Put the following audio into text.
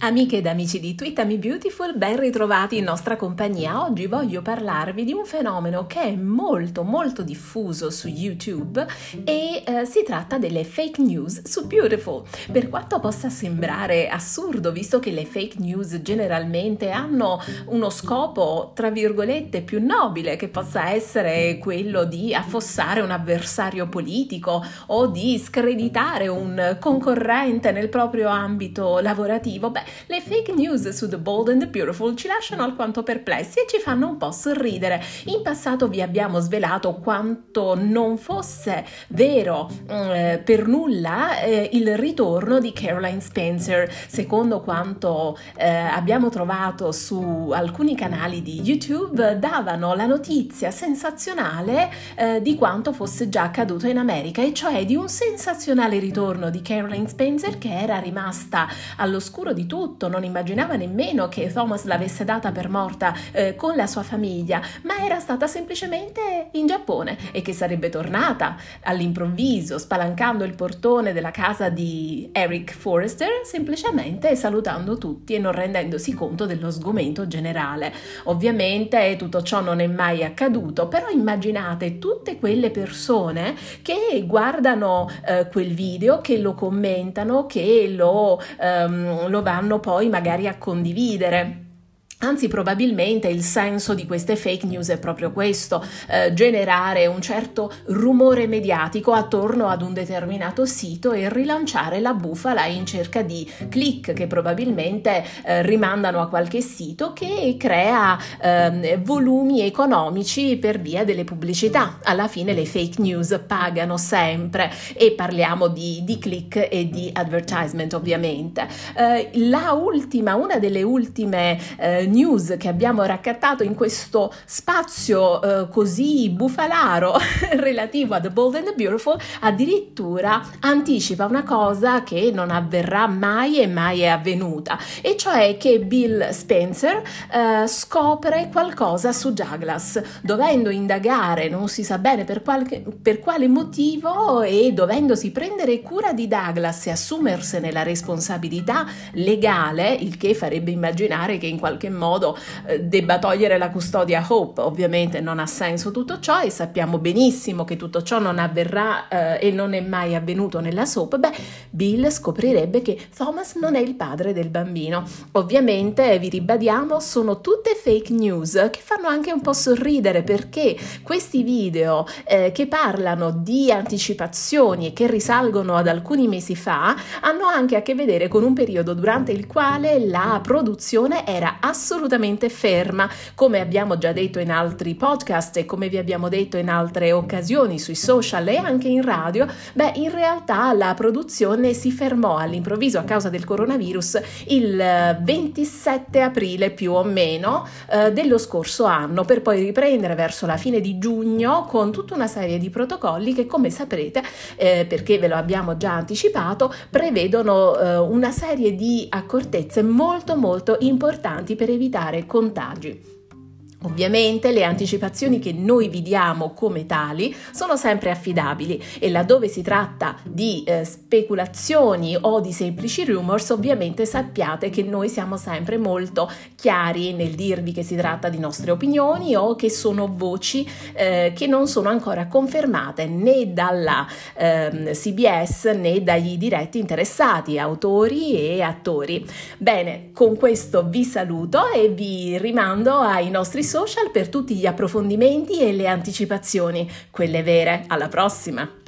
Amiche ed amici di Twittami Beautiful, ben ritrovati in nostra compagnia. Oggi voglio parlarvi di un fenomeno che è molto molto diffuso su YouTube e eh, si tratta delle fake news su Beautiful. Per quanto possa sembrare assurdo, visto che le fake news generalmente hanno uno scopo, tra virgolette, più nobile, che possa essere quello di affossare un avversario politico o di screditare un concorrente nel proprio ambito lavorativo, beh, le fake news su The Bold and the Beautiful ci lasciano alquanto perplessi e ci fanno un po' sorridere. In passato vi abbiamo svelato quanto non fosse vero eh, per nulla eh, il ritorno di Caroline Spencer, secondo quanto eh, abbiamo trovato su alcuni canali di YouTube, davano la notizia sensazionale eh, di quanto fosse già accaduto in America, e cioè di un sensazionale ritorno di Caroline Spencer che era rimasta all'oscuro di tutti tutto, non immaginava nemmeno che Thomas l'avesse data per morta eh, con la sua famiglia, ma era stata semplicemente in Giappone e che sarebbe tornata all'improvviso, spalancando il portone della casa di Eric Forrester, semplicemente salutando tutti e non rendendosi conto dello sgomento generale. Ovviamente tutto ciò non è mai accaduto, però immaginate tutte quelle persone che guardano eh, quel video, che lo commentano, che lo, ehm, lo vanno vanno poi magari a condividere. Anzi, probabilmente il senso di queste fake news è proprio questo, eh, generare un certo rumore mediatico attorno ad un determinato sito e rilanciare la bufala in cerca di click che probabilmente eh, rimandano a qualche sito che crea eh, volumi economici per via delle pubblicità. Alla fine le fake news pagano sempre e parliamo di, di click e di advertisement ovviamente. Eh, la ultima, una delle ultime eh, news che abbiamo raccattato in questo spazio eh, così bufalaro relativo a The Bold and the Beautiful addirittura anticipa una cosa che non avverrà mai e mai è avvenuta e cioè che Bill Spencer eh, scopre qualcosa su Douglas dovendo indagare non si sa bene per, qualche, per quale motivo e dovendosi prendere cura di Douglas e assumersene la responsabilità legale il che farebbe immaginare che in qualche modo eh, debba togliere la custodia a Hope. Ovviamente non ha senso tutto ciò e sappiamo benissimo che tutto ciò non avverrà eh, e non è mai avvenuto nella soap. Beh, Bill scoprirebbe che Thomas non è il padre del bambino. Ovviamente, vi ribadiamo, sono tutte fake news che fanno anche un po' sorridere perché questi video eh, che parlano di anticipazioni e che risalgono ad alcuni mesi fa hanno anche a che vedere con un periodo durante il quale la produzione era assolutamente ferma, come abbiamo già detto in altri podcast e come vi abbiamo detto in altre occasioni sui social e anche in radio, beh, in realtà la produzione si fermò all'improvviso a causa del coronavirus il 27 aprile più o meno eh, dello scorso anno, per poi riprendere verso la fine di giugno con tutta una serie di protocolli che, come saprete, eh, perché ve lo abbiamo già anticipato, prevedono eh, una serie di accortezze molto molto importanti per evitare contagi. Ovviamente le anticipazioni che noi vi diamo come tali sono sempre affidabili e laddove si tratta di eh, speculazioni o di semplici rumors, ovviamente sappiate che noi siamo sempre molto chiari nel dirvi che si tratta di nostre opinioni o che sono voci eh, che non sono ancora confermate né dalla eh, CBS né dagli diretti interessati, autori e attori. Bene, con questo vi saluto e vi rimando ai nostri social per tutti gli approfondimenti e le anticipazioni, quelle vere. Alla prossima!